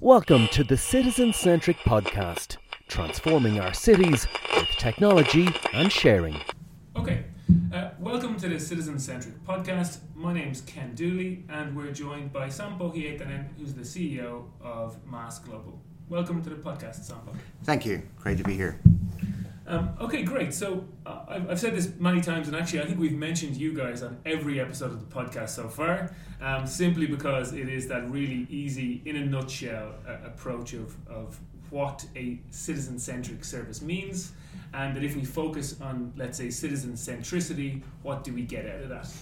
Welcome to the Citizen Centric Podcast, transforming our cities with technology and sharing. Okay, uh, welcome to the Citizen Centric Podcast. My name's Ken Dooley, and we're joined by Sampo Hietanen, who's the CEO of MaaS Global. Welcome to the podcast, Sampo. Thank you. Great to be here. Um, okay, great. So uh, I've, I've said this many times, and actually, I think we've mentioned you guys on every episode of the podcast so far, um, simply because it is that really easy, in a nutshell, uh, approach of, of what a citizen centric service means, and that if we focus on, let's say, citizen centricity, what do we get out of that?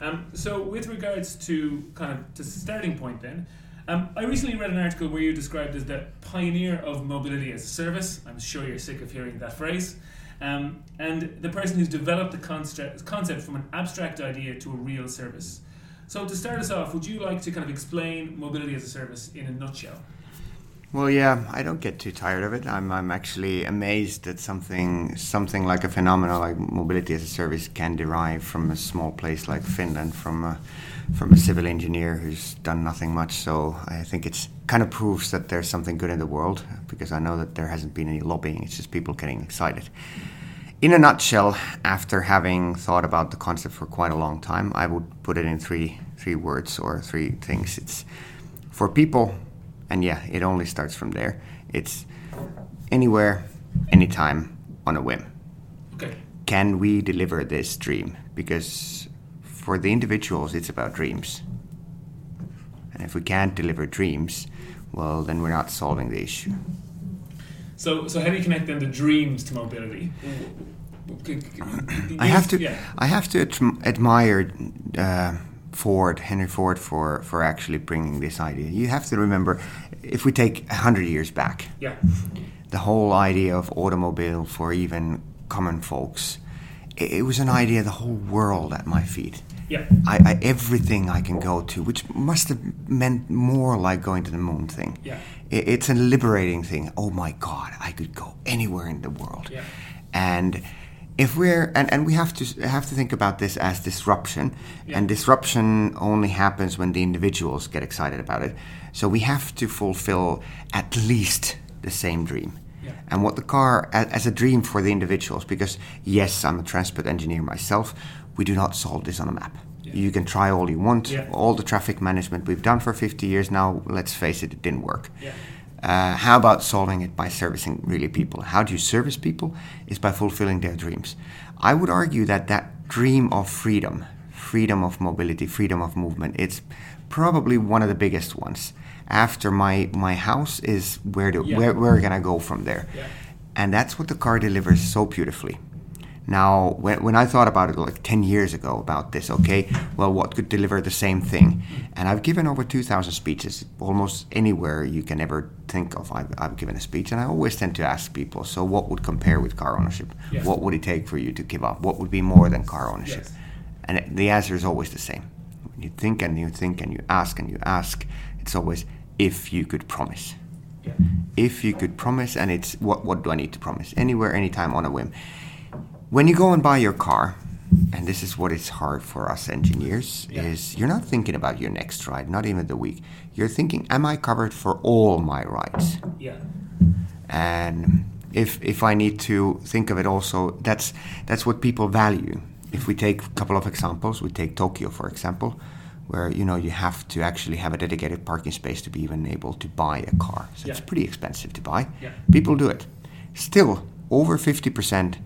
Um, so, with regards to kind of the starting point, then, um, I recently read an article where you described as the pioneer of mobility as a service. I'm sure you're sick of hearing that phrase. Um, and the person who's developed the concept, concept from an abstract idea to a real service. So, to start us off, would you like to kind of explain mobility as a service in a nutshell? Well, yeah, I don't get too tired of it. I'm, I'm actually amazed that something something like a phenomenon like mobility as a service can derive from a small place like Finland, from a, from a civil engineer who's done nothing much. So I think it's kind of proves that there's something good in the world because I know that there hasn't been any lobbying. It's just people getting excited. In a nutshell, after having thought about the concept for quite a long time, I would put it in three three words or three things. It's for people and yeah, it only starts from there. It's anywhere, anytime, on a whim. Okay. Can we deliver this dream? Because for the individuals, it's about dreams. And if we can't deliver dreams, well, then we're not solving the issue. So, so how do you connect then the dreams to mobility? I have to, yeah. I have to admire uh, Ford, Henry Ford, for, for actually bringing this idea. You have to remember, if we take 100 years back, yeah. the whole idea of automobile for even common folks, it, it was an idea, the whole world at my feet. Yeah. I, I, everything I can go to, which must have meant more like going to the moon thing. Yeah. It, it's a liberating thing. Oh my God, I could go anywhere in the world. Yeah. And if we're and, and we have to have to think about this as disruption Yeah. and disruption only happens when the individuals get excited about it so we have to fulfill at least the same dream Yeah. and what the car a- as a dream for the individuals because yes i'm a transport engineer myself we do not solve this on a map Yeah. you can try all you want Yeah. all the traffic management we've done for 50 years now let's face it it didn't work Yeah. uh, how about solving it by servicing really people? How do you service people? Is by fulfilling their dreams. I would argue that that dream of freedom, freedom of mobility, freedom of movement, it's probably one of the biggest ones. After my my house is where do Yeah. where where can I go from there? Yeah. And that's what the car delivers so beautifully. Now, when, when I thought about it like 10 years ago about this, okay, well, what could deliver the same thing? And I've given over 2,000 speeches, almost anywhere you can ever think of, I've, I've given a speech. And I always tend to ask people, so what would compare with car ownership? Yeah. What would it take for you to give up? What would be more than car ownership? Yes. And it- the answer is always the same. When you think and you think and you ask and you ask, it's always if you could promise Yeah. if you could promise and it's what what do i need to promise anywhere anytime on a whim when you go and buy your car and this is what is hard for us engineers Yeah. is you're not thinking about your next ride not even the week. You're thinking am i covered for all my rides? Yeah. and if if i need to think of it also that's that's what people value. If we take a couple of examples we take tokyo for example where you know you have to actually have a dedicated parking space to be even able to buy a car. So it's pretty expensive to buy. Yeah. people do it. Still over 50%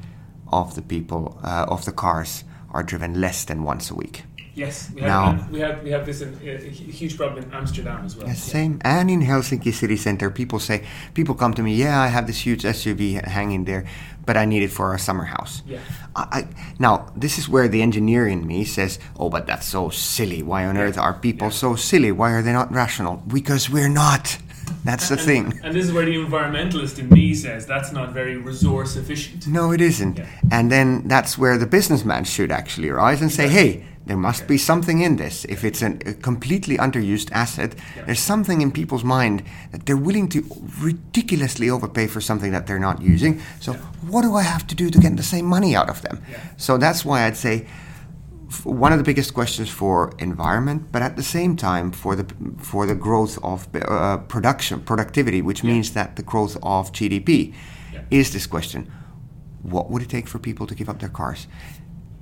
of the people uh, of the cars are driven less than once a week Yes. We have, Now- we have we have this in, a, a huge problem in Amsterdam as well. Yes, same. And in Helsinki city center, people say, people come to me, yeah, I have this huge SUV hanging there, but I need it for a summer house. Yeah. I, I, now, this is where the engineer in me says, oh, but that's so silly. Why on Yeah. earth are people Yeah. so silly? Why are they not rational? Because we're not. That's the And- thing. And this is where the environmentalist in me says that's not very resource efficient. No, it isn't. Yeah. And then that's where the businessman should actually rise and say, hey, there must be something in this. If it's an, a completely underused asset, Yeah. there's something in people's mind that they're willing to ridiculously overpay for something that they're not using. So, what do I have to do to get the same money out of them? Yeah. So, that's why I'd say one of the biggest questions for environment, but at the same time for the for the growth of uh, production productivity, which means that the growth of GDP Yeah. is this question: What would it take for people to give up their cars?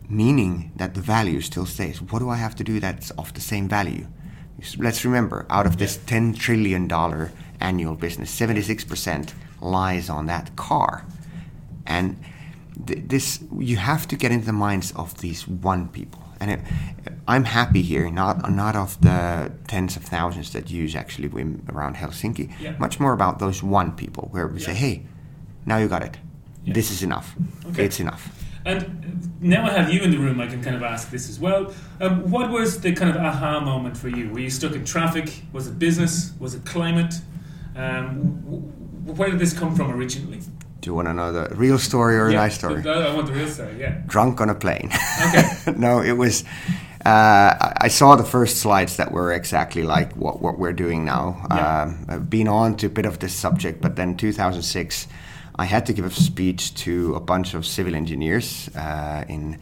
Meaning that the value still stays. What do I have to do that's of the same value? Let's remember, out of this ten trillion dollar annual business, seventy six percent lies on that car, and th- this you have to get into the minds of these one people. And it, I'm happy here, not not of the tens of thousands that use actually around Helsinki. Yeah. Much more about those one people where we say, hey, now you got it. Yeah. This is enough. Okay. It's enough. And now I have you in the room, I can kind of ask this as well. Um, what was the kind of aha moment for you? Were you stuck in traffic? Was it business? Was it climate? Um, where did this come from originally? Do you want to know the real story or a nice story? I I want the real story, yeah. Drunk on a plane. Okay. no, it was. Uh, I- I saw the first slides that were exactly like what, what we're doing now. Yeah. Um, I've been on to a bit of this subject, but then 2006, I had to give a speech to a bunch of civil engineers uh, in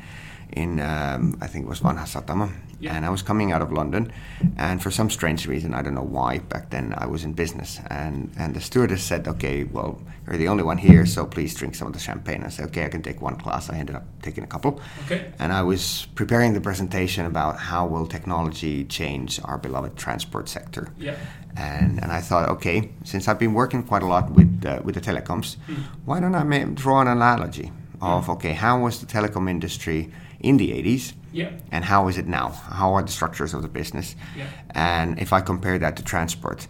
in um, I think it was Vanha Satama, Yeah. and I was coming out of London, and for some strange reason, I don't know why, back then I was in business, and and the stewardess said, "Okay, well, you're the only one here, so please drink some of the champagne." I said, "Okay, I can take one glass." I ended up taking a couple, Okay. and I was preparing the presentation about how will technology change our beloved transport sector. Yeah. And, and I thought, okay, since I've been working quite a lot with uh, with the telecoms, why don't I draw an analogy of okay, how was the telecom industry in the 80s, Yeah. and how is it now? How are the structures of the business? Yeah. And if I compare that to transport,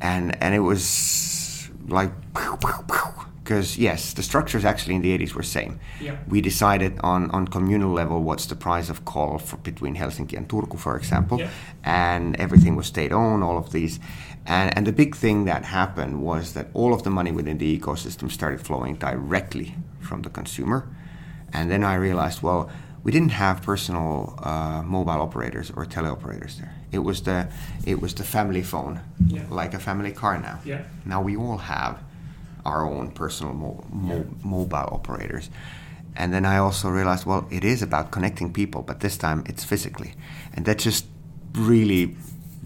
and and it was like because yes, the structures actually in the 80s were same. Yeah. We decided on on communal level what's the price of call for between Helsinki and Turku, for example, Yeah. and everything was state owned. All of these, and and the big thing that happened was that all of the money within the ecosystem started flowing directly from the consumer, and then I realized, well, we didn't have personal uh, mobile operators or teleoperators there. It was the it was the family phone, Yeah. like a family car now. Yeah. Now we all have our own personal mo- mo- mobile operators. And then I also realized, well, it is about connecting people, but this time it's physically. And that just really,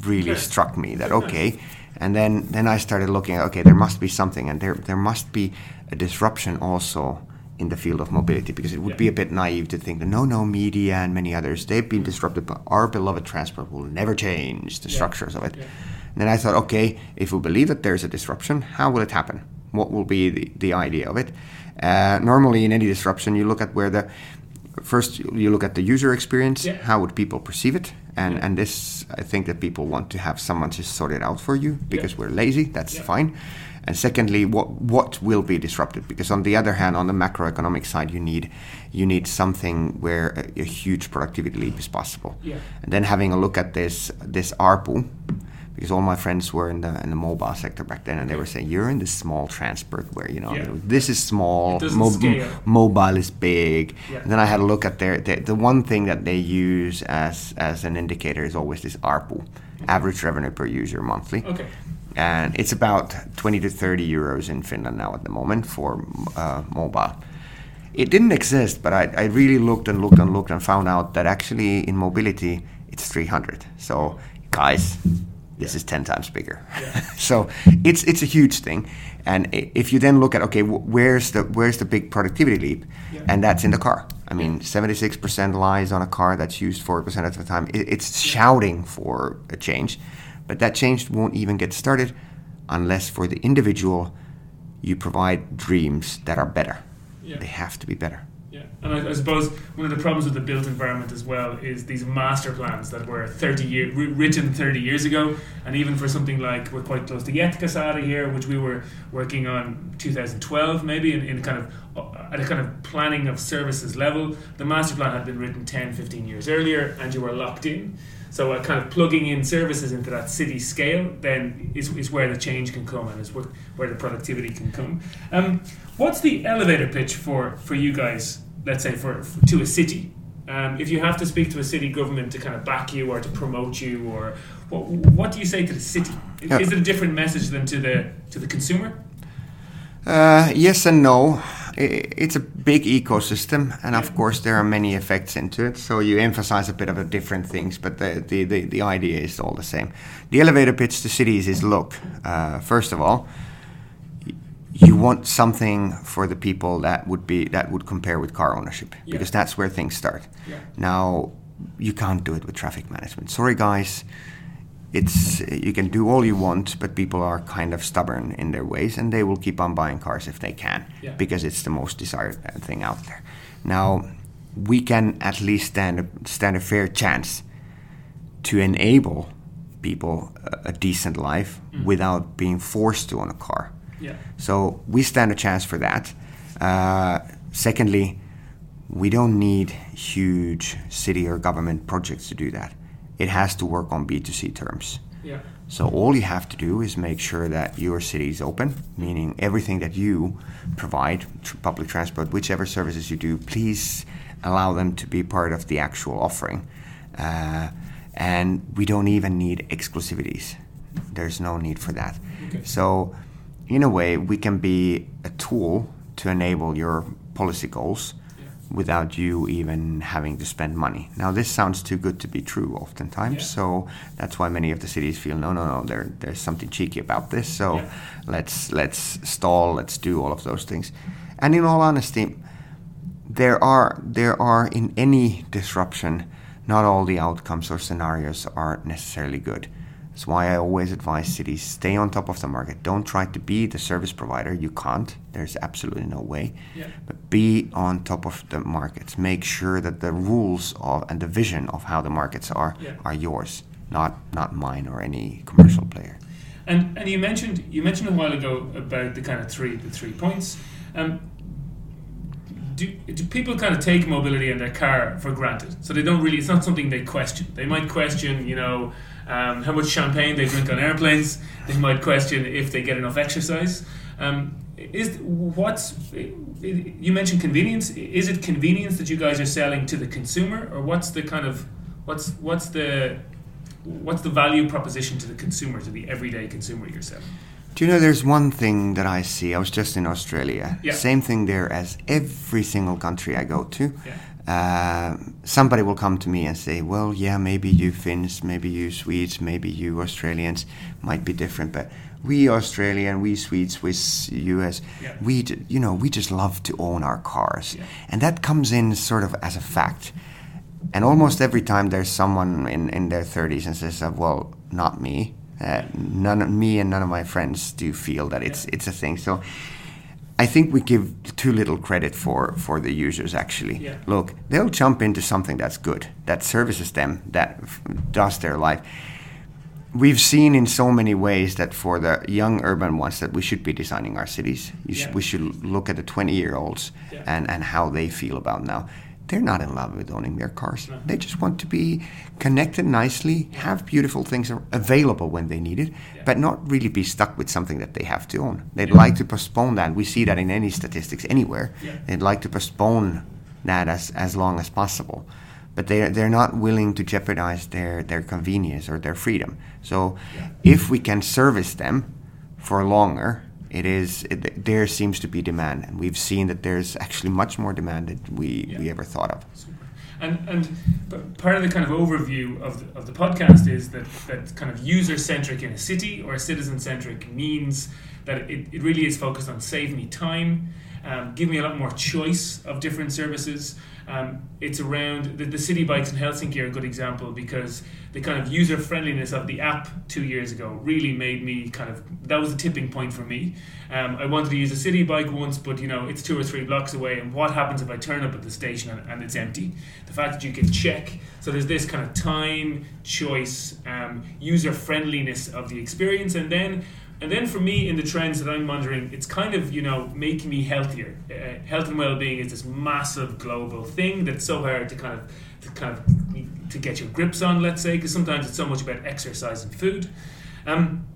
really Okay. struck me that, okay. And then, then I started looking at, okay, there must be something, and there, there must be a disruption also in the field of mobility, because it would Yeah. be a bit naive to think that no, no, media and many others, they've been disrupted, but our beloved transport will never change the Yeah. structures of it. Yeah. And then I thought, okay, if we believe that there's a disruption, how will it happen? What will be the, the idea of it? Uh, normally, in any disruption, you look at where the first you look at the user experience. How would people perceive it? And and this, I think that people want to have someone to sort it out for you because we're lazy. That's fine. And secondly, what what will be disrupted? Because on the other hand, on the macroeconomic side, you need you need something where a, a huge productivity leap is possible. Yeah. And then having a look at this this ARPU, because all my friends were in the in the mobile sector back then, and they were saying you're in this small transport where you know Yeah. this is small, doesn't mobile is big. Yeah. And then I had a look at their, their the one thing that they use as as an indicator is always this ARPU, average revenue per user monthly Okay. And it's about 20 to 30 euros in Finland now at the moment for uh, mobile. It didn't exist, but I, I really looked and looked and looked and found out that actually in mobility it's 300. So guys, this is 10 times bigger. Yeah. so it's it's a huge thing, and if you then look at okay, where's the where's the big productivity leap, Yeah. and that's in the car. I mean, 76% lies on a car that's used 4% of the time. It, it's shouting for a change, but that change won't even get started unless for the individual you provide dreams that are better. Yeah. They have to be better. Yeah, and I, I suppose one of the problems with the built environment as well is these master plans that were 30 year written 30 years ago, and even for something like we're quite close to Jätkäsaari here, which we were working on 2012 maybe in, in kind of uh, at a kind of planning of services level. The master plan had been written 10, 15 years earlier, and you were locked in. So uh, kind of plugging in services into that city scale then is, is where the change can come and is where, where the productivity can come. Um, what's the elevator pitch for, for you guys, let's say, for, for to a city? Um, if you have to speak to a city government to kind of back you or to promote you, or what, what do you say to the city? Yeah. Is it a different message than to the to the consumer? Uh, yes and no. It's a big ecosystem, and of course there are many effects into it. So you emphasize a bit of a different things, but the the, the, the idea is all the same. The elevator pitch to cities is: look, uh, first of all, you want something for the people that would be that would compare with car ownership Yeah. because that's where things start. Yeah. Now you can't do it with traffic management. Sorry, guys. It's you can do all you want, but people are kind of stubborn in their ways, and they will keep on buying cars if they can, Yeah. because it's the most desired uh, thing out there. Now, we can at least stand a, stand a fair chance to enable people a, a decent life without being forced to own a car. Yeah. So we stand a chance for that. Uh, secondly, we don't need huge city or government projects to do that. It has to work on B2C terms. Yeah. So all you have to do is make sure that your city is open, meaning everything that you provide, tr- public transport, whichever services you do, please allow them to be part of the actual offering. Uh, and we don't even need exclusivities. There's no need for that. Okay. So, in a way, we can be a tool to enable your policy goals. Without you even having to spend money. Now, this sounds too good to be true oftentimes, Yeah. so that's why many of the cities feel no, no, no, there, there's something cheeky about this. So Yeah. let's let's stall, let's do all of those things. And in all honesty, there are there are in any disruption, not all the outcomes or scenarios are necessarily good. That's why I always advise cities stay on top of the market. Don't try to be the service provider. You can't. There's absolutely no way. Yeah. But be on top of the markets. Make sure that the rules of and the vision of how the markets are Yeah. are yours, not not mine or any commercial player. And and you mentioned you mentioned a while ago about the kind of three the three points. Um, do, do people kind of take mobility in their car for granted? So they don't really. It's not something they question. They might question, you know, um, how much champagne they drink on airplanes. They might question if they get enough exercise. Um, is what's you mentioned convenience? Is it convenience that you guys are selling to the consumer, or what's the kind of what's what's the what's the value proposition to the consumer, to the everyday consumer you're selling? Do you know there's one thing that I see? I was just in Australia. Yeah. Same thing there as every single country I go to. Yeah. Uh, somebody will come to me and say, "Well, yeah, maybe you Finns, maybe you Swedes, maybe you Australians might be different, but we Australian, we Swedes, we US, Yeah. we you know we just love to own our cars, Yeah. and that comes in sort of as a fact." And almost every time there's someone in, in their 30s and says, uh, "Well, not me. Uh, none of me and none of my friends do feel that it's it's a thing." So, I think we give too little credit for for the users. Actually, Yeah. look, they'll jump into something that's good, that services them, that f- does their life. We've seen in so many ways that for the young urban ones that we should be designing our cities. You sh- we should look at the 20 year olds Yeah. and, and how they feel about now. They're not in love with owning their cars. No. They just want to be connected nicely, have beautiful things available when they need it, Yeah. but not really be stuck with something that they have to own. They'd Yeah. like to postpone that. We see that in any statistics anywhere. Yeah. They'd like to postpone that as, as long as possible. But they're, they're not willing to jeopardize their, their convenience or their freedom. So if we can service them for longer, it is it, there seems to be demand, and we've seen that there's actually much more demand than we, we ever thought of. Super. And and part of the kind of overview of the, of the podcast is that that kind of user centric in a city or citizen centric means that it, it really is focused on save me time, um, give me a lot more choice of different services. Um, it's around the, the city bikes in Helsinki are a good example because the kind of user friendliness of the app two years ago really made me kind of that was a tipping point for me. Um, I wanted to use a city bike once, but you know it's two or three blocks away, and what happens if I turn up at the station and, and it's empty? The fact that you can check, so there's this kind of time, choice, um, user friendliness of the experience, and then and then for me in the trends that I'm monitoring, it's kind of you know making me healthier. Uh, health and well-being is this massive global thing that's so hard to kind of to kind of to get your grips on. Let's say because sometimes it's so much about exercise and food. Um,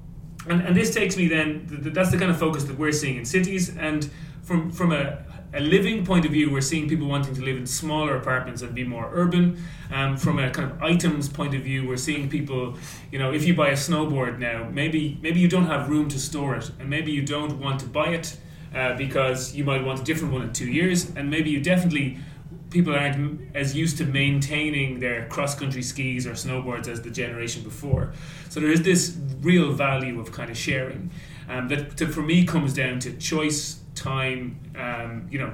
and, and this takes me then th- th- that's the kind of focus that we're seeing in cities and from from a, a living point of view we're seeing people wanting to live in smaller apartments and be more urban um, from a kind of items point of view we're seeing people you know if you buy a snowboard now maybe maybe you don't have room to store it and maybe you don't want to buy it uh, because you might want a different one in two years, and maybe you definitely people aren't as used to maintaining their cross country skis or snowboards as the generation before. So there is this real value of kind of sharing um, that to, for me comes down to choice, time, um, you know,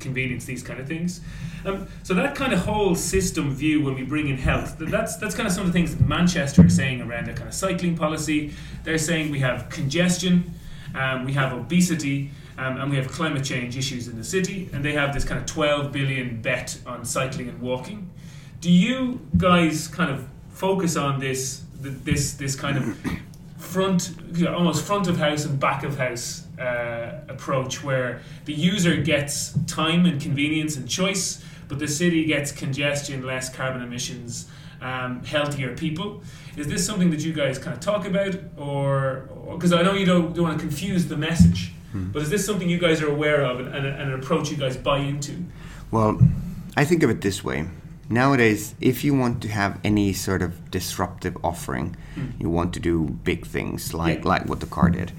convenience, these kind of things. Um, so that kind of whole system view when we bring in health, that's that's kind of some of the things that Manchester are saying around their kind of cycling policy. They're saying we have congestion, um, we have obesity. Um, and we have climate change issues in the city, and they have this kind of 12 billion bet on cycling and walking. Do you guys kind of focus on this, this, this kind of front, almost front of house and back of house uh, approach, where the user gets time and convenience and choice, but the city gets congestion, less carbon emissions, um, healthier people? Is this something that you guys kind of talk about, or because I know you don't, don't want to confuse the message? But is this something you guys are aware of and, and, and an approach you guys buy into? Well, I think of it this way. Nowadays, if you want to have any sort of disruptive offering, you want to do big things like Yeah. like what the car did.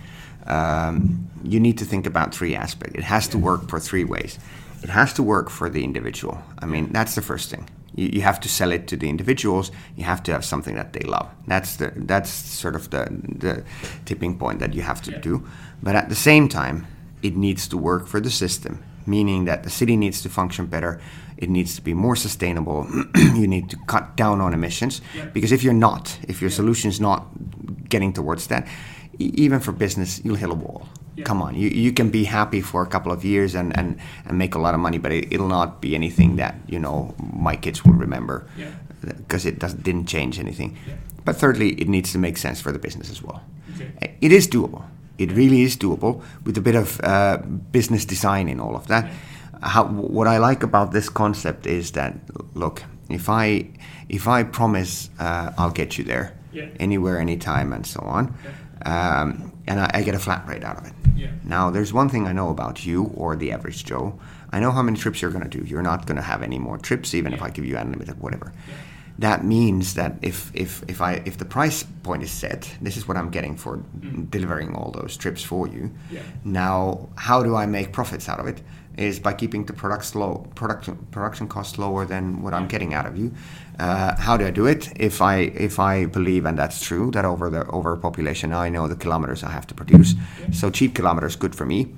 Um, you need to think about three aspects. It has to work for three ways. It has to work for the individual. I mean, that's the first thing. You, you have to sell it to the individuals. You have to have something that they love. That's the that's sort of the the tipping point that you have to Yeah. do. But at the same time, it needs to work for the system, meaning that the city needs to function better. It needs to be more sustainable. you need to cut down on emissions Yeah. because if you're not, if your solution is not getting towards that, even for business, you'll hit a wall. Yeah. Come on, you, you can be happy for a couple of years and, and, and make a lot of money, but it, it'll not be anything that you know my kids will remember Yeah. because it doesn't didn't change anything. Yeah. But thirdly, it needs to make sense for the business as well. Okay. It is doable. It really is doable with a bit of uh, business design in all of that. How, what I like about this concept is that look, if I if I promise uh, I'll get you there Yeah. anywhere, anytime, and so on, um, and I, I get a flat rate out of it. Yeah. Now, there's one thing I know about you or the average Joe. I know how many trips you're going to do. You're not going to have any more trips, even if I give you unlimited, whatever. Yeah. That means that if, if, if I if the price point is set, this is what I'm getting for delivering all those trips for you. Yeah. Now, how do I make profits out of it? Is by keeping the product low, production production costs lower than what I'm getting out of you. Uh, how do I do it? If I if I believe, and that's true, that over the overpopulation, I know the kilometers I have to produce. So cheap kilometers good for me.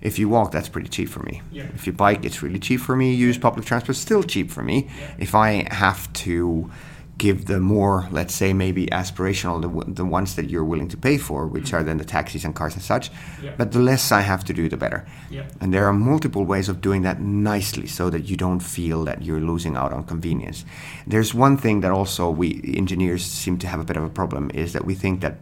If you walk, that's pretty cheap for me. Yeah. If you bike, it's really cheap for me. Use public transport, still cheap for me. Yeah. If I have to give the more, let's say, maybe aspirational, the, the ones that you're willing to pay for, which are mm-hmm. then the taxis and cars and such, Yeah. but the less I have to do, the better. Yeah. And there are multiple ways of doing that nicely so that you don't feel that you're losing out on convenience. There's one thing that also we engineers seem to have a bit of a problem is that we think that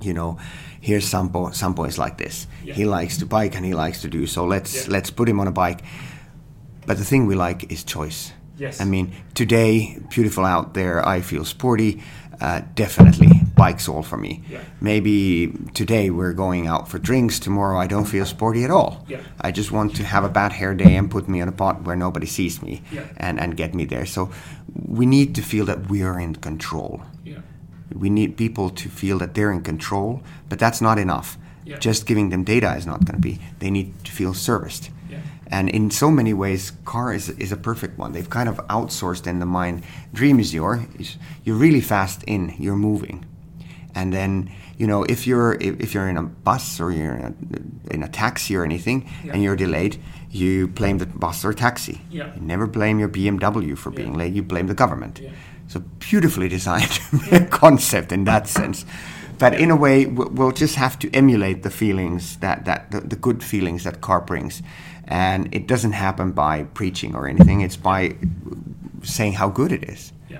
you know, here's Sampo. Sampo is like this. Yeah. He likes to bike and he likes to do so. Let's let's put him on a bike. But the thing we like is choice. Yes. I mean, today, beautiful out there. I feel sporty. Uh, definitely, bikes all for me. Yeah. Maybe today we're going out for drinks. Tomorrow I don't feel sporty at all. Yeah. I just want to have a bad hair day and put me on a pot where nobody sees me Yeah. and, and get me there. So we need to feel that we are in control. Yeah. We need people to feel that they're in control, but that's not enough. Yeah. Just giving them data is not going to be. They need to feel serviced. And in so many ways, car is, is a perfect one. They've kind of outsourced in the mind. Dream is your, is you're really fast in, you're moving. And then, you know, if you're if, you're in a bus or you're in a, in a taxi or anything Yeah. and you're delayed, you blame the bus or taxi. Yeah. You never blame your BMW for being Yeah. late. You blame the government. Yeah. So beautifully designed concept in that sense. But in a way, we- we'll just have to emulate the feelings that, that the, the good feelings that car brings. And it doesn't happen by preaching or anything. It's by saying how good it is Yeah.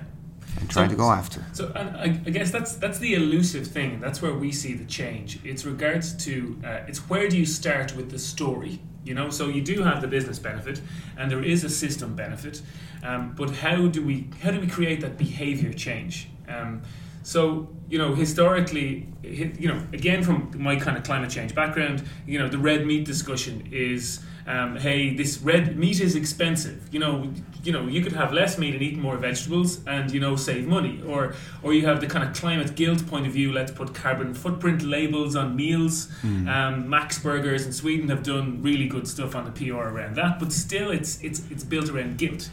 and trying So- to go after. So and I, I guess that's that's the elusive thing. That's where we see the change. It's regards to uh, it's where do you start with the story. You know, so you do have the business benefit, and there is a system benefit, um, but how do we how do we create that behavior change? Um, so you know, historically, you know, again from my kind of climate change background, you know, the red meat discussion is um, hey, this red meat is expensive. You know, you know, you could have less meat and eat more vegetables, and you know, save money. Or, or you have the kind of climate guilt point of view. Let's put carbon footprint labels on meals. Hmm. Um, Max Burgers in Sweden have done really good stuff on the PR around that, but still, it's it's it's built around guilt.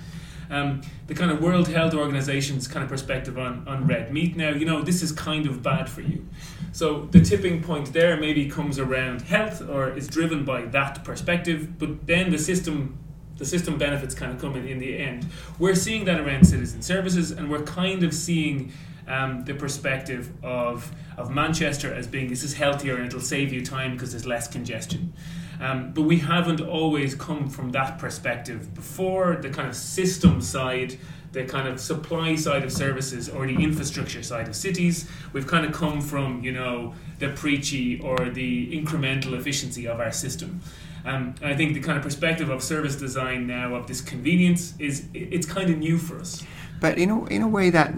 Um, the kind of World Health Organization's kind of perspective on, on red meat now, you know, this is kind of bad for you. So the tipping point there maybe comes around health or is driven by that perspective, but then the system the system benefits kind of come in, the end. We're seeing that around citizen services and we're kind of seeing um, the perspective of, of Manchester as being this is healthier and it'll save you time because there's less congestion. Um, but we haven't always come from that perspective before the kind of system side, the kind of supply side of services, or the infrastructure side of cities. We've kind of come from, you know, the preachy or the incremental efficiency of our system. Um, and I think the kind of perspective of service design now of this convenience is it's kind of new for us. But you know, in a way that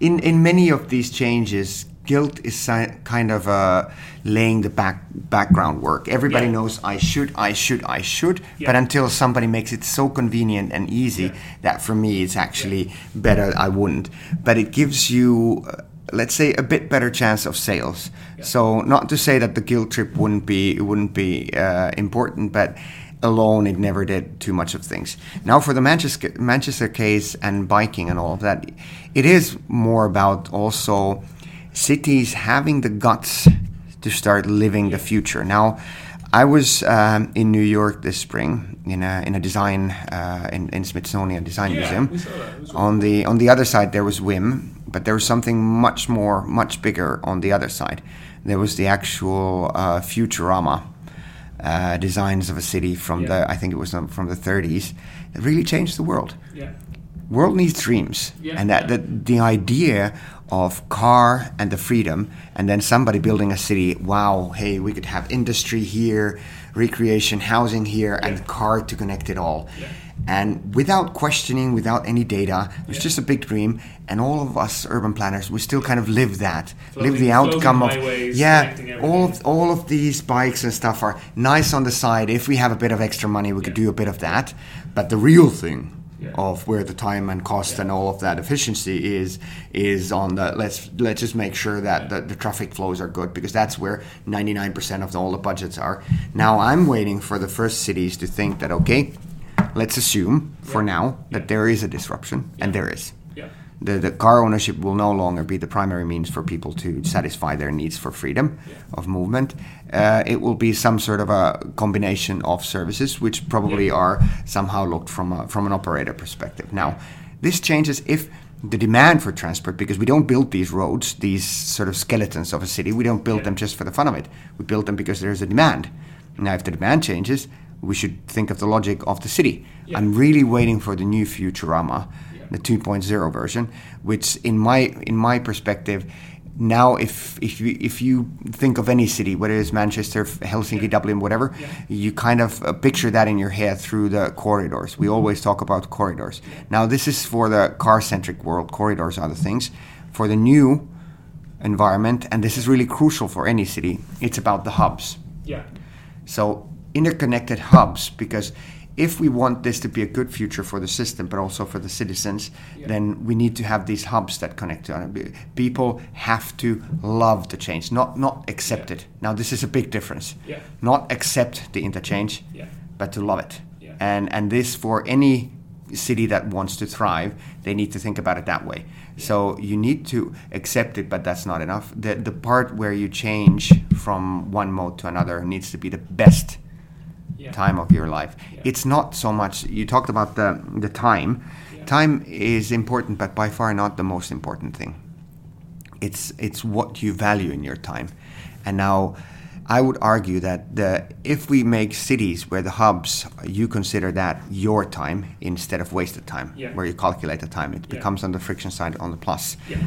in in many of these changes, guilt is si- kind of uh, laying the back background work. Everybody Yeah. knows I should, I should, I should. Yeah. But until somebody makes it so convenient and easy Yeah. that for me it's actually better, I wouldn't. But it gives you. Uh, Let's say a bit better chance of sales. So not to say that the guilt trip wouldn't be it wouldn't be uh, important, but alone it never did too much of things. Now for the Manchester Manchester case and biking and all of that, it is more about also cities having the guts to start living the future. Now, I was um, in New York this spring in a in a design uh, in, in Smithsonian Design Yeah, Museum. we saw that. It was really On the on the other side there was Whim, but there was something much more, much bigger on the other side. There was the actual uh, Futurama uh, designs of a city from Yeah. the I think it was um, from the 30s that really changed the world Yeah. world needs dreams Yeah, and that, that the idea of car and the freedom and then somebody building a city wow hey we could have industry here recreation housing here Yeah. and car to connect it all Yeah. and without questioning without any data it was Yeah. just a big dream and all of us urban planners we still kind of live that live the outcome of highways, yeah all of all of these bikes and stuff are nice on the side if we have a bit of extra money we could do a bit of that but the real thing Yeah. of where the time and cost Yeah. and all of that efficiency is is on the let's let's just make sure that the, the traffic flows are good because that's where 99% of all the budgets are now i'm waiting for the first cities to think that okay let's assume for now that there is a disruption and there is. The, the car ownership will no longer be the primary means for people to satisfy their needs for freedom Yeah. of movement. Uh, it will be some sort of a combination of services, which probably Yeah. are somehow looked from a, from an operator perspective. Now, this changes if the demand for transport, because we don't build these roads, these sort of skeletons of a city, we don't build Yeah. them just for the fun of it. We build them because there's a demand. Now, if the demand changes, we should think of the logic of the city. Yeah. I'm really waiting for the new Futurama. The 2.0 version, which in my in my perspective, now if if you if you think of any city, whether it's Manchester, Helsinki, Dublin, whatever, Yeah. you kind of uh, picture that in your head through the corridors. We always talk about corridors. Now this is for the car-centric world. Corridors are the things. For the new environment, and this is really crucial for any city, it's about the hubs. Yeah. So interconnected hubs, because if we want this to be a good future for the system, but also for the citizens, Yeah. then we need to have these hubs that connect to uh, other. People have to love the change, not not accept Yeah. it. Now this is a big difference. Yeah. Not accept the interchange, Yeah. but to love it. And and this for any city that wants to thrive, they need to think about it that way. So you need to accept it, but that's not enough. The the part where you change from one mode to another needs to be the best Yeah. time of your life. Yeah. It's not so much you talked about the the time. Yeah. Time is important, but by far not the most important thing. It's it's what you value in your time. And now I would argue that the if we make cities where the hubs you consider that your time instead of wasted time, Yeah. where you calculate the time, it becomes on the friction side on the plus. Yeah.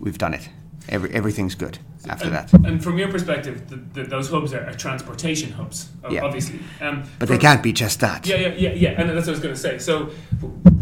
We've done it. Every, everything's good after and, that. And from your perspective, the, the, those hubs are, are transportation hubs, Yeah. obviously. Um, But they can't be just that. Yeah, yeah, yeah, yeah, and that's what I was going to say. So,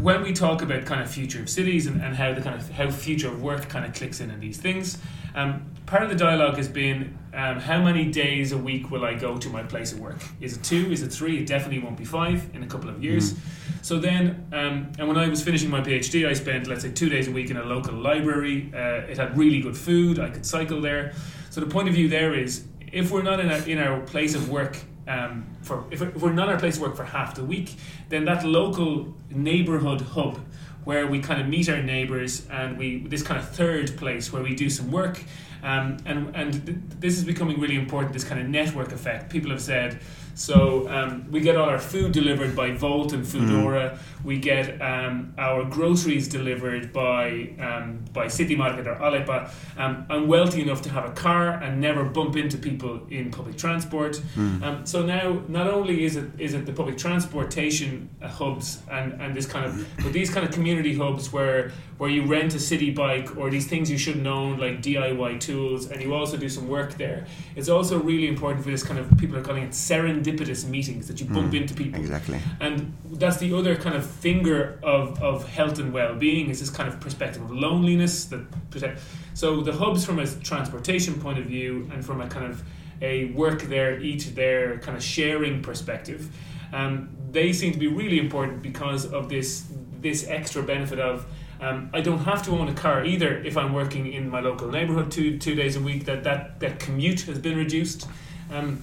when we talk about kind of future of cities and, and how the kind of how future of work kind of clicks in in these things, Um, part of the dialogue has been um, how many days a week will I go to my place of work? Is it two? Is it three? It definitely won't be five in a couple of years. So then, um, and when I was finishing my PhD, I spent, let's say, two days a week in a local library. Uh, it had really good food. I could cycle there. So the point of view there is, if we're not in, a, in our place of work um, for if we're not in our place of work for half the week, then that local neighborhood hub where we kind of meet our neighbors and we this kind of third place where we do some work. Um, and and th- this is becoming really important this kind of network effect. People have said so um, we get all our food delivered by Wolt and Foodora. We get um, our groceries delivered by um, by City Market or Alepa. Um, I'm wealthy enough to have a car and never bump into people in public transport. Um, so now, not only is it is it the public transportation uh, hubs and, and this kind of, but these kind of community hubs where where you rent a city bike or these things you shouldn't own like DIY tools, and you also do some work there. It's also really important for this kind of people are calling it serendipitous meetings that you bump into people. Exactly. And that's the other kind of finger of, of health and well being is this kind of perspective of loneliness that protect. So the hubs from a transportation point of view and from a kind of a work there, eat there kind of sharing perspective, um, they seem to be really important because of this this extra benefit of. Um, I don't have to own a car either if I'm working in my local neighborhood two two days a week. That that, that commute has been reduced. Um,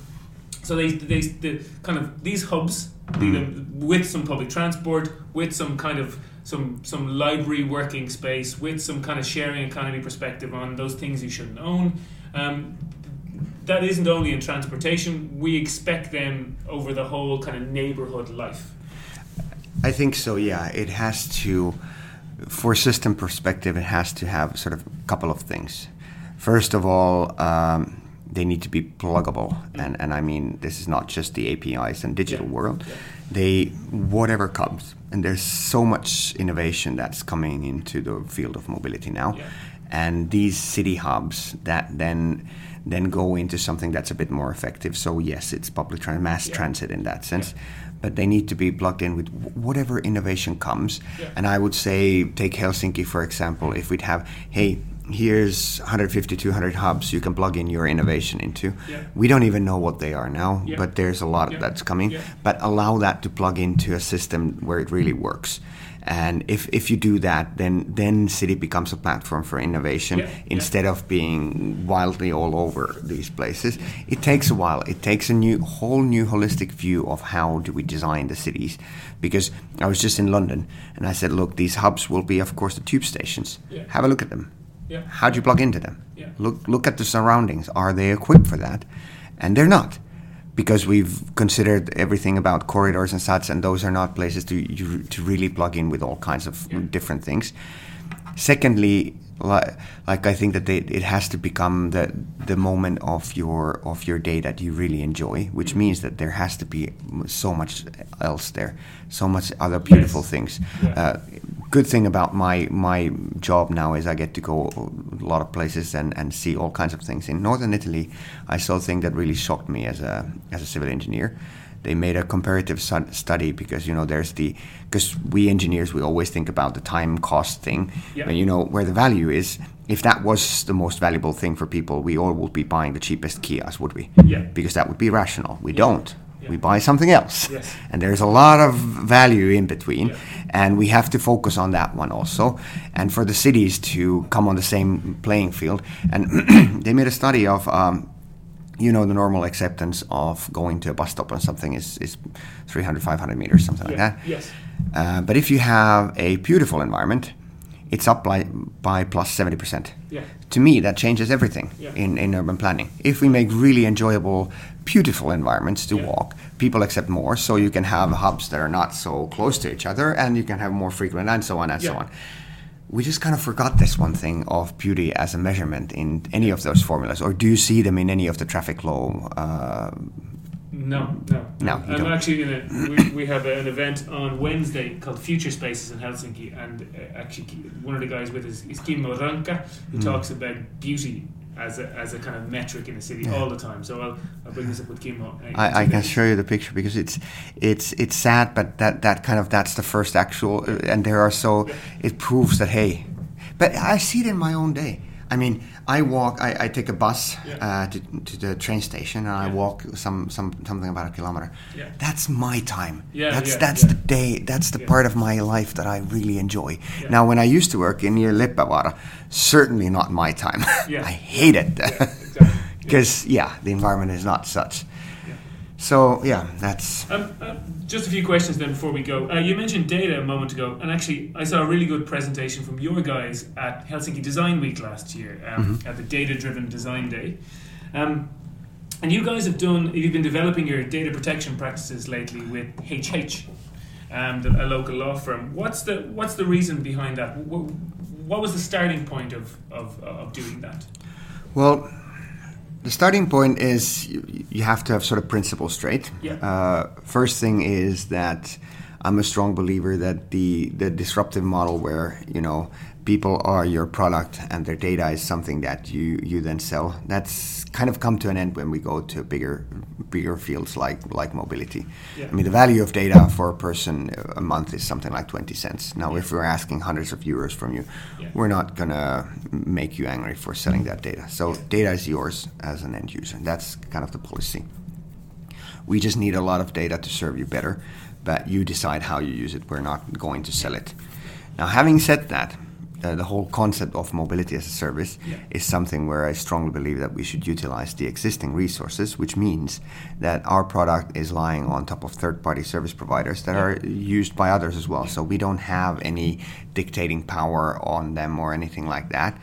so they, they, the kind of these hubs, them with some public transport, with some kind of some some library working space, with some kind of sharing economy perspective on those things you shouldn't own. Um, that isn't only in transportation. We expect them over the whole kind of neighborhood life. I think so. Yeah, it has to, for system perspective, it has to have sort of a couple of things. First of all, um, they need to be pluggable, and and I mean this is not just the APIs and digital Yeah. world. Yeah. They whatever comes, and there's so much innovation that's coming into the field of mobility now, Yeah. and these city hubs that then then go into something that's a bit more effective. So yes, it's public trans- mass transit in that sense, but they need to be plugged in with wh- whatever innovation comes. And I would say, take Helsinki for example. If we'd have, hey, here's 150, 200 hubs you can plug in your innovation into. Yeah. We don't even know what they are now, Yeah. but there's a lot Yeah. that's coming. But allow that to plug into a system where it really works. And if, if you do that, then then city becomes a platform for innovation instead of being wildly all over these places. It takes a while. It takes a new, whole new holistic view of how do we design the cities. Because I was just in London and I said, look, these hubs will be, of course, the tube stations. Have a look at them. Yeah. How do you plug into them? Yeah. Look, look at the surroundings. Are they equipped for that? And they're not. Because we've considered everything about corridors and such, and those are not places to you, to really plug in with all kinds of Yeah. different things. Secondly, li- like I think that they, it has to become the the moment of your of your day that you really enjoy, which means that there has to be so much else there, so much other beautiful Yes. things. Yeah. Uh, good thing about my my job now is I get to go a lot of places and, and see all kinds of things. In northern Italy, I saw a thing that really shocked me as a as a civil engineer. They made a comparative study because you know there's the because we engineers we always think about the time cost thing, Yeah. but you know where the value is. If that was the most valuable thing for people, we all would be buying the cheapest Kias, would we? Yeah. Because that would be rational. We don't. Yeah. We buy something else. Yes. And there's a lot of value in between. Yeah. And we have to focus on that one also. And for the cities to come on the same playing field. And they made a study of, um, you know, the normal acceptance of going to a bus stop on something is, is 300, 500 meters, something Yeah. like that. Yes. Uh, but if you have a beautiful environment, it's up by, by plus 70%. Yeah. To me, that changes everything Yeah. in, in urban planning. If we make really enjoyable, beautiful environments to Yeah. walk, people accept more. So you can have hubs that are not so close to each other, and you can have more frequent, and so on and so on. We just kind of forgot this one thing of beauty as a measurement in any of those formulas, or do you see them in any of the traffic law? Uh, No, no, No, I'm don't. actually in a. We, we have an event on Wednesday called Future Spaces in Helsinki, and uh, actually one of the guys with us is Kimmo Ranka, who Hmm. talks about beauty as a, as a kind of metric in a city Yeah. all the time. So I'll, I'll bring this up with Kimmo. uh, I, I can show you the picture because it's it's it's sad, but that that kind of that's the first actual, uh, and there are so Yeah. it proves that hey, but I see it in my own day. I mean, I walk. I, I take a bus Yeah. uh, to, to the train station, and I walk some, some something about a kilometer. Yeah. That's my time. Yeah, that's yeah, that's yeah. the day. That's the Yeah. part of my life that I really enjoy. Yeah. Now, when I used to work in near Leppävaara, certainly not my time. Yeah. I hate it exactly. because yeah, the environment is not such. So yeah, that's Um, uh, just a few questions then before we go. Uh, you mentioned data a moment ago, and actually, I saw a really good presentation from your guys at Helsinki Design Week last year um, at the Data Driven Design Day. Um, and you guys have done, you've been developing your data protection practices lately with HH, um, the, a local law firm. What's the what's the reason behind that? What, what was the starting point of, of, of doing that? Well, the starting point is you, you have to have sort of principles straight. Yeah. Uh, first thing is that I'm a strong believer that the the disruptive model where you know people are your product and their data is something that you you then sell. That's kind of come to an end when we go to bigger bigger fields like like mobility. Yeah. I mean, the value of data for a person a month is something like 20 cents. Now, if we're asking hundreds of euros from you, Yeah. we're not going to make you angry for selling that data. So, data is yours as an end user. That's kind of the policy. We just need a lot of data to serve you better, but you decide how you use it. We're not going to sell it. Now, having said that, uh, the whole concept of mobility as a service Yeah. is something where I strongly believe that we should utilize the existing resources, which means that our product is lying on top of third party service providers that Yeah. are used by others as well. So we don't have any dictating power on them or anything like that.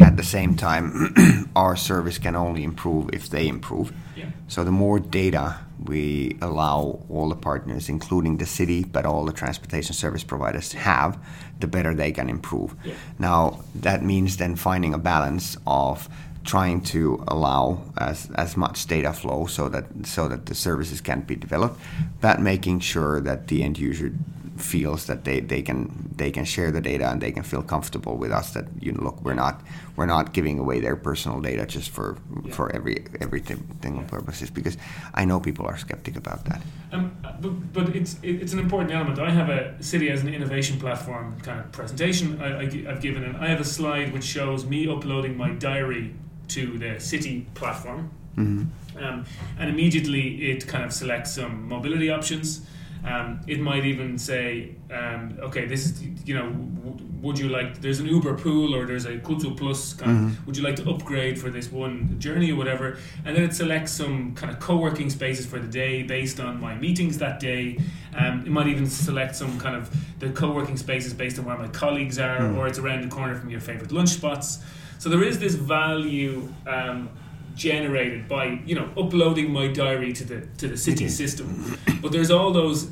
At the same time, our service can only improve if they improve. Yeah. So the more data we allow all the partners, including the city, but all the transportation service providers have, the better they can improve. Yeah. Now that means then finding a balance of trying to allow as, as much data flow so that so that the services can be developed, but making sure that the end user feels that they, they can they can share the data and they can feel comfortable with us that you know look we're not we're not giving away their personal data just for Yeah. for every everything Yeah. purposes because I know people are skeptic about that. Um, but, but it's it's an important element. I have a city as an innovation platform kind of presentation I, have given, and I have a slide which shows me uploading my diary to the city platform, hmm um, and immediately it kind of selects some mobility options. Um, it might even say, um, okay, this is you know, w- would you like? There's an Uber pool or there's a Kutsuplus. Kind of, would you like to upgrade for this one journey or whatever? And then it selects some kind of co-working spaces for the day based on my meetings that day. Um, it might even select some kind of the co-working spaces based on where my colleagues are, or it's around the corner from your favorite lunch spots. So there is this value. Um, generated by you know uploading my diary to the to the city Okay. system. But there's all those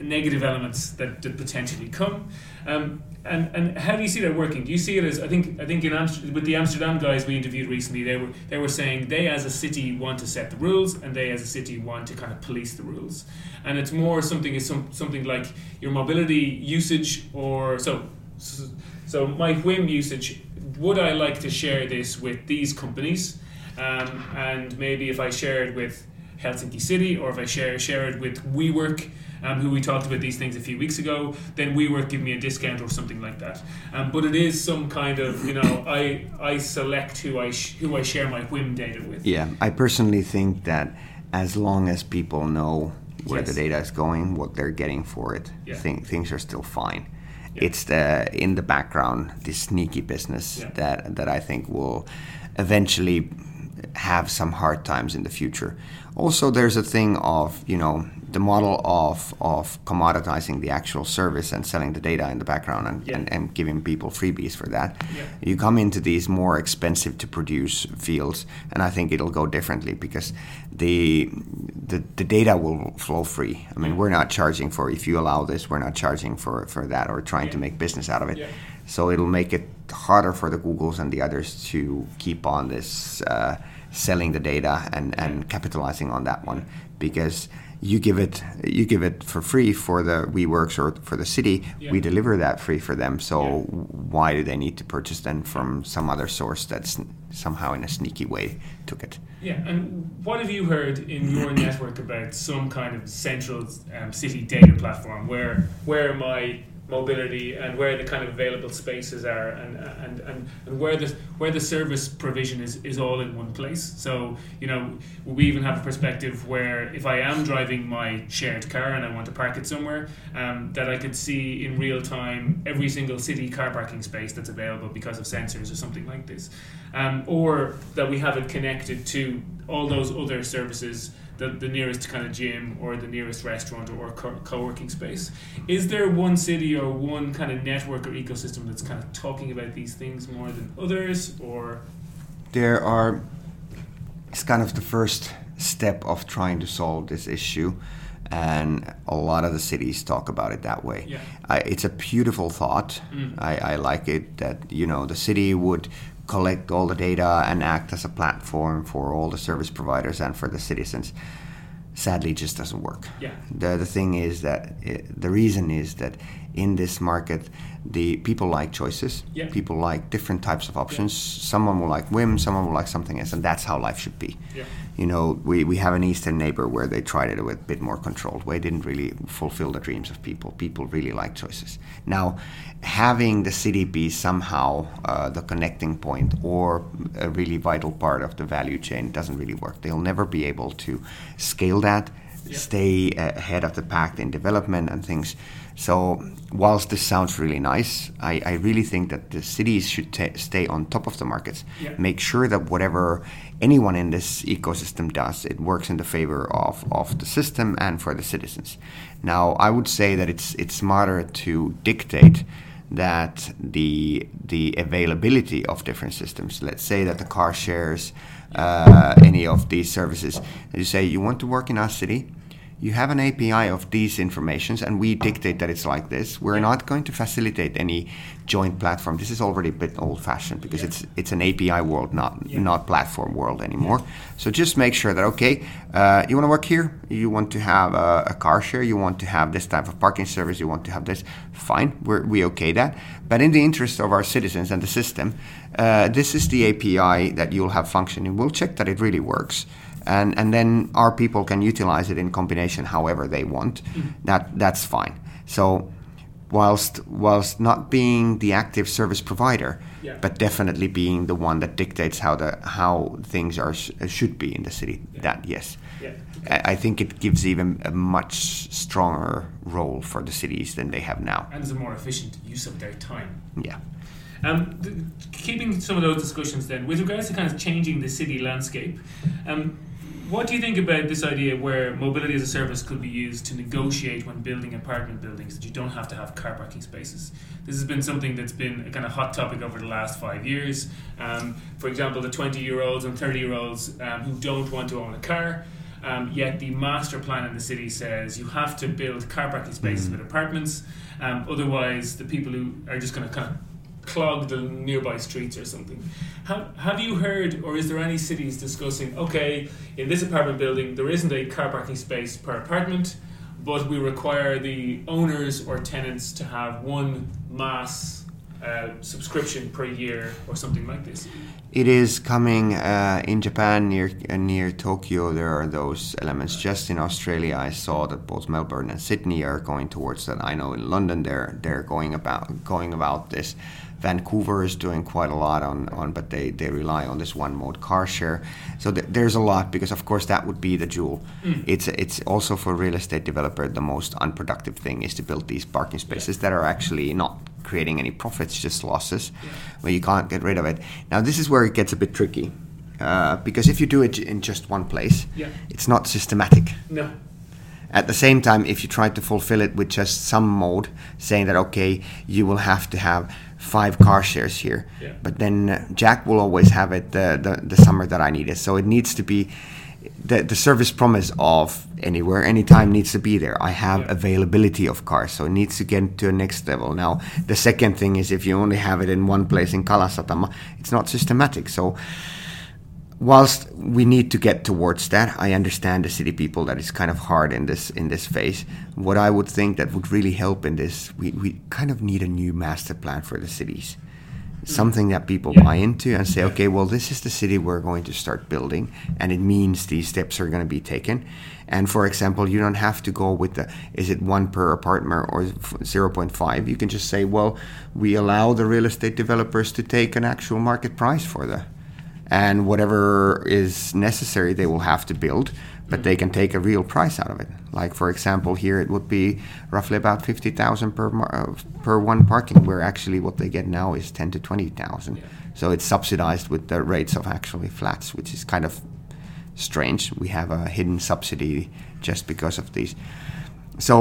negative elements that, that potentially come. Um, and and how do you see that working? Do you see it as I think I think in with the Amsterdam guys we interviewed recently they were they were saying they as a city want to set the rules and they as a city want to kind of police the rules. And it's more something is some, something like your mobility usage or so, so my Whim usage would I like to share this with these companies um, and maybe if I share it with Helsinki City or if I share share it with WeWork, um, who we talked about these things a few weeks ago, then WeWork give me a discount or something like that. Um, but it is some kind of you know I I select who I sh- who I share my Whim data with. Yeah, I personally think that as long as people know where Yes. the data is going, what they're getting for it, Yeah. thing, things are still fine. Yeah. It's the in the background, this sneaky business Yeah. that that I think will eventually have some hard times in the future. Also, there's a thing of you know the model of of commoditizing the actual service and selling the data in the background and, Yeah. and, and giving people freebies for that. Yeah. You come into these more expensive to produce fields, and I think it'll go differently because the the, the data will flow free. I mean, we're not charging for if you allow this, we're not charging for, for that or trying to make business out of it. Yeah. So it'll make it harder for the Googles and the others to keep on this uh, selling the data and, and capitalizing on that one because you give it you give it for free for the WeWorks or for the city. Yeah. We deliver that free for them. So Yeah. why do they need to purchase then from some other source that's somehow in a sneaky way took it? Yeah, and what have you heard in your network about some kind of central um, city data platform where where my mobility and where the kind of available spaces are and and, and, and where the where the service provision is, is all in one place. So, you know, we even have a perspective where if I am driving my shared car and I want to park it somewhere, um, that I could see in real time every single city car parking space that's available because of sensors or something like this. Um, or that we have it connected to all those other services the, the nearest kind of gym or the nearest restaurant or co working space. Is there one city or one kind of network or ecosystem that's kind of talking about these things more than others, or? There are. It's kind of the first step of trying to solve this issue and a lot of the cities talk about it that way. Yeah. I, it's a beautiful thought. Mm. I, I, like it that you know the city would collect all the data and act as a platform for all the service providers and for the citizens. Sadly, just doesn't work. Yeah. The, the thing is that it, the reason is that in this market, the people like choices. Yeah. People like different types of options. Yeah. Someone will like Whim, someone will like something else, and that's how life should be. Yeah. You know, we, we have an eastern neighbor where they tried it with a bit more controlled way. Didn't really fulfill the dreams of people. People really like choices. Now, having the city be somehow uh, the connecting point or a really vital part of the value chain doesn't really work. They'll never be able to scale that, Yeah. stay ahead of the pack in development and things. So, whilst this sounds really nice, I, I really think that the cities should ta stay on top of the markets. Yeah. Make sure that whatever anyone in this ecosystem does, it works in the favor of, of the system and for the citizens. Now, I would say that it's it's smarter to dictate that the the availability of different systems. Let's say that the car shares uh, any of these services. You say you want to work in our city you have an API of these informations, and we dictate that it's like this. We're not going to facilitate any joint platform. This is already a bit old-fashioned because Yeah. it's it's an API world, not Yeah. not platform world anymore. So just make sure that okay, uh, you want to work here, you want to have a, a car share, you want to have this type of parking service, you want to have this. Fine, we're, we okay that. But in the interest of our citizens and the system, uh, this is the API that you'll have functioning. We'll check that it really works and and then our people can utilize it in combination however they want. That that's fine. So whilst whilst not being the active service provider, Yeah. but definitely being the one that dictates how the how things are should be in the city. Yeah. That yes. Yeah. I I think it gives even a much stronger role for the cities than they have now. And it's a more efficient use of their time. Yeah. Um, th- keeping some of those discussions then, with regards to kind of changing the city landscape, um, what do you think about this idea where mobility as a service could be used to negotiate when building apartment buildings that you don't have to have car parking spaces? This has been something that's been a kind of hot topic over the last five years. Um, for example, the 20 year olds and 30 year olds um, who don't want to own a car. Um, yet the master plan in the city says you have to build car parking spaces with apartments. Um, otherwise, the people who are just going to kind of clog the nearby streets or something. Have, have you heard, or is there any cities discussing, okay, in this apartment building, there isn't a car parking space per apartment, but we require the owners or tenants to have one MaaS uh, subscription per year or something like this? It is coming uh, in Japan near uh, near Tokyo. There are those elements. Just in Australia, I saw that both Melbourne and Sydney are going towards that. I know in London they're they're going about going about this. Vancouver is doing quite a lot on, on but they, they rely on this one mode car share. So th- there's a lot because of course that would be the jewel. It's it's also for real estate developer the most unproductive thing is to build these parking spaces that are actually not creating any profits, just losses, where you can't get rid of it. Now this is where it gets a bit tricky. Uh, because if you do it in just one place, Yeah. it's not systematic. No. At the same time, if you try to fulfill it with just some mode, saying that okay, you will have to have five car shares here, Yeah. but then uh, Jack will always have it the, the the summer that I need it. So it needs to be the the service promise of anywhere, anytime needs to be there. I have Yeah. availability of cars, so it needs to get to a next level. Now, the second thing is if you only have it in one place in Kalasatama, it's not systematic. So whilst we need to get towards that, I understand the city people that it's kind of hard in this in this phase. What I would think that would really help in this, we, we kind of need a new master plan for the cities. something that people Yeah. buy into and say, okay, well, this is the city we're going to start building, and it means these steps are going to be taken. And for example, you don't have to go with the is it one per apartment or 0.5. You can just say, well, we allow the real estate developers to take an actual market price for the, and whatever is necessary, they will have to build, but they can take a real price out of it. Like for example, here it would be roughly about fifty thousand per mar- uh, per one parking, where actually what they get now is ten to twenty thousand. Yeah. So it's subsidized with the rates of actually flats, which is kind of strange. We have a hidden subsidy just because of these. So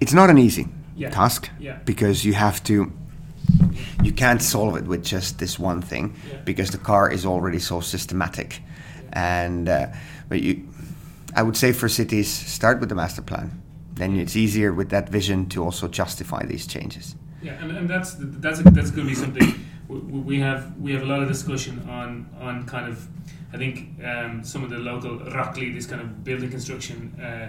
it's not an easy Yeah. task Yeah. because you have to. You can't solve it with just this one thing Yeah. because the car is already so systematic, and uh, but you, I would say for cities, start with the master plan. Then it's easier with that vision to also justify these changes. Yeah, and, and that's that's that's going to be something we, we have we have a lot of discussion on on kind of I think um, some of the local RAKLI this kind of building construction uh,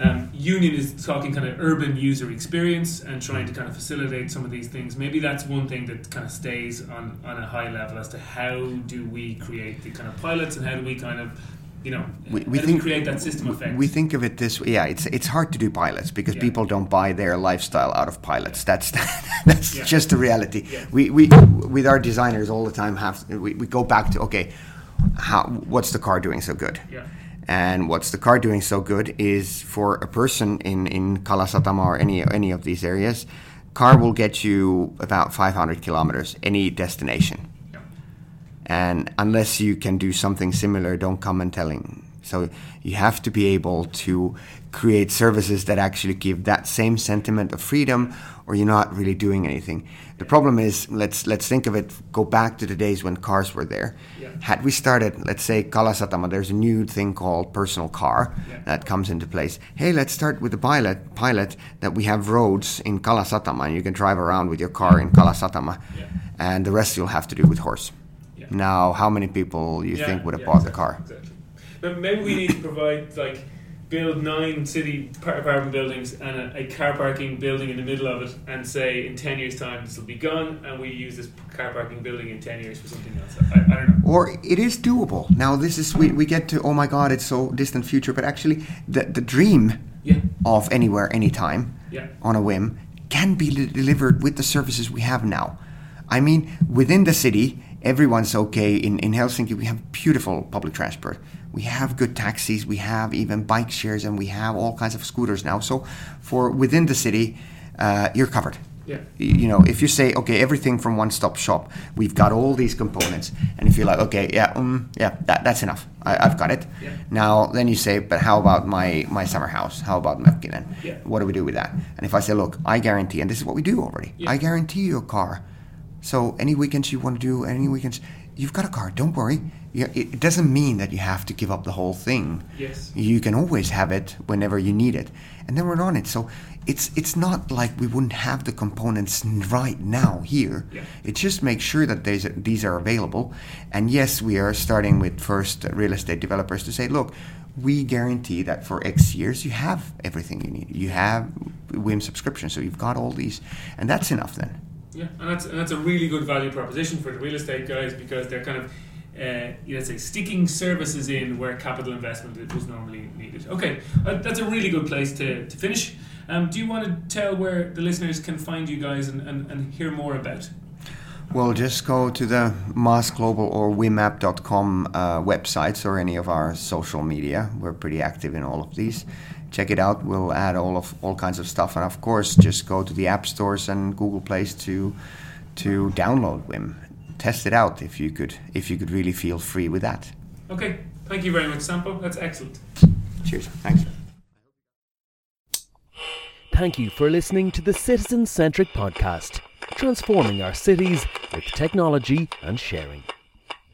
um, union is talking kind of urban user experience and trying to kind of facilitate some of these things. Maybe that's one thing that kind of stays on on a high level as to how do we create the kind of pilots and how do we kind of you know We, we think we create that system effect. We think of it this way. Yeah, it's it's hard to do pilots because Yeah. people don't buy their lifestyle out of pilots. That's that's Yeah. just the reality. Yeah. We we with our designers all the time have we, we go back to okay, how what's the car doing so good? yeah. And what's the car doing so good is for a person in in Kalasatama or any any of these areas, car will get you about 500 kilometers any destination. And unless you can do something similar don't come and telling so you have to be able to create services that actually give that same sentiment of freedom or you're not really doing anything the problem is let's let's think of it go back to the days when cars were there Yeah. had we started let's say kalasatama there's a new thing called personal car Yeah. that comes into place hey let's start with the pilot pilot that we have roads in kalasatama and you can drive around with your car in kalasatama Yeah. and the rest you'll have to do with horse now, how many people you think would have bought the car? Exactly. Maybe we need to provide like build nine city apartment buildings and a, a car parking building in the middle of it, and say in ten years' time this will be gone, and we use this car parking building in ten years for something else. I, I don't know. Or it is doable. Now, this is we, we get to oh my god, it's so distant future, but actually, the the dream Yeah, of anywhere, anytime, yeah, on a whim, can be li- delivered with the services we have now. I mean, within the city, everyone's okay. In in Helsinki, we have beautiful public transport. We have good taxis. We have even bike shares, and we have all kinds of scooters now. So, for within the city, uh, you're covered. yeah, you know, if you say, okay, everything from one stop shop, we've got all these components, and if you're like, okay, yeah, um, yeah, that, that's enough, I, I've got it. Yeah. Now, then you say, but how about my, my summer house? How about Mökki then? Yeah. What do we do with that? And if I say, look, I guarantee, and this is what we do already, Yeah. I guarantee you a car. So any weekends you want to do, any weekends, you've got a car. Don't worry. It, doesn't mean that you have to give up the whole thing. Yes, you can always have it whenever you need it. And then we're on it. So it's it's not like we wouldn't have the components right now here. Yeah. it just makes sure that these are, these are available. And yes we are starting with first uh, real estate developers to say look we guarantee that for x years you have everything you need. You have Whim subscription so you've got all these. And that's enough then yeah, and that's and that's a really good value proposition for the real estate guys because they're kind of. Uh, let's say sticking services in where capital investment was normally needed. Okay, uh, that's a really good place to, to finish. Um, do you want to tell where the listeners can find you guys and, and, and hear more about? Well, just go to the MaaS Global or Whimapp.com uh, websites or any of our social media. We're pretty active in all of these. Check it out. We'll add all of all kinds of stuff, and of course, just go to the app stores and Google Plays to to download Whim. Test it out if you could if you could really feel free with that. Okay, thank you very much, Sampo. That's excellent. Cheers. Thanks. Thank you for listening to the Citizen Centric Podcast, transforming our cities with technology and sharing.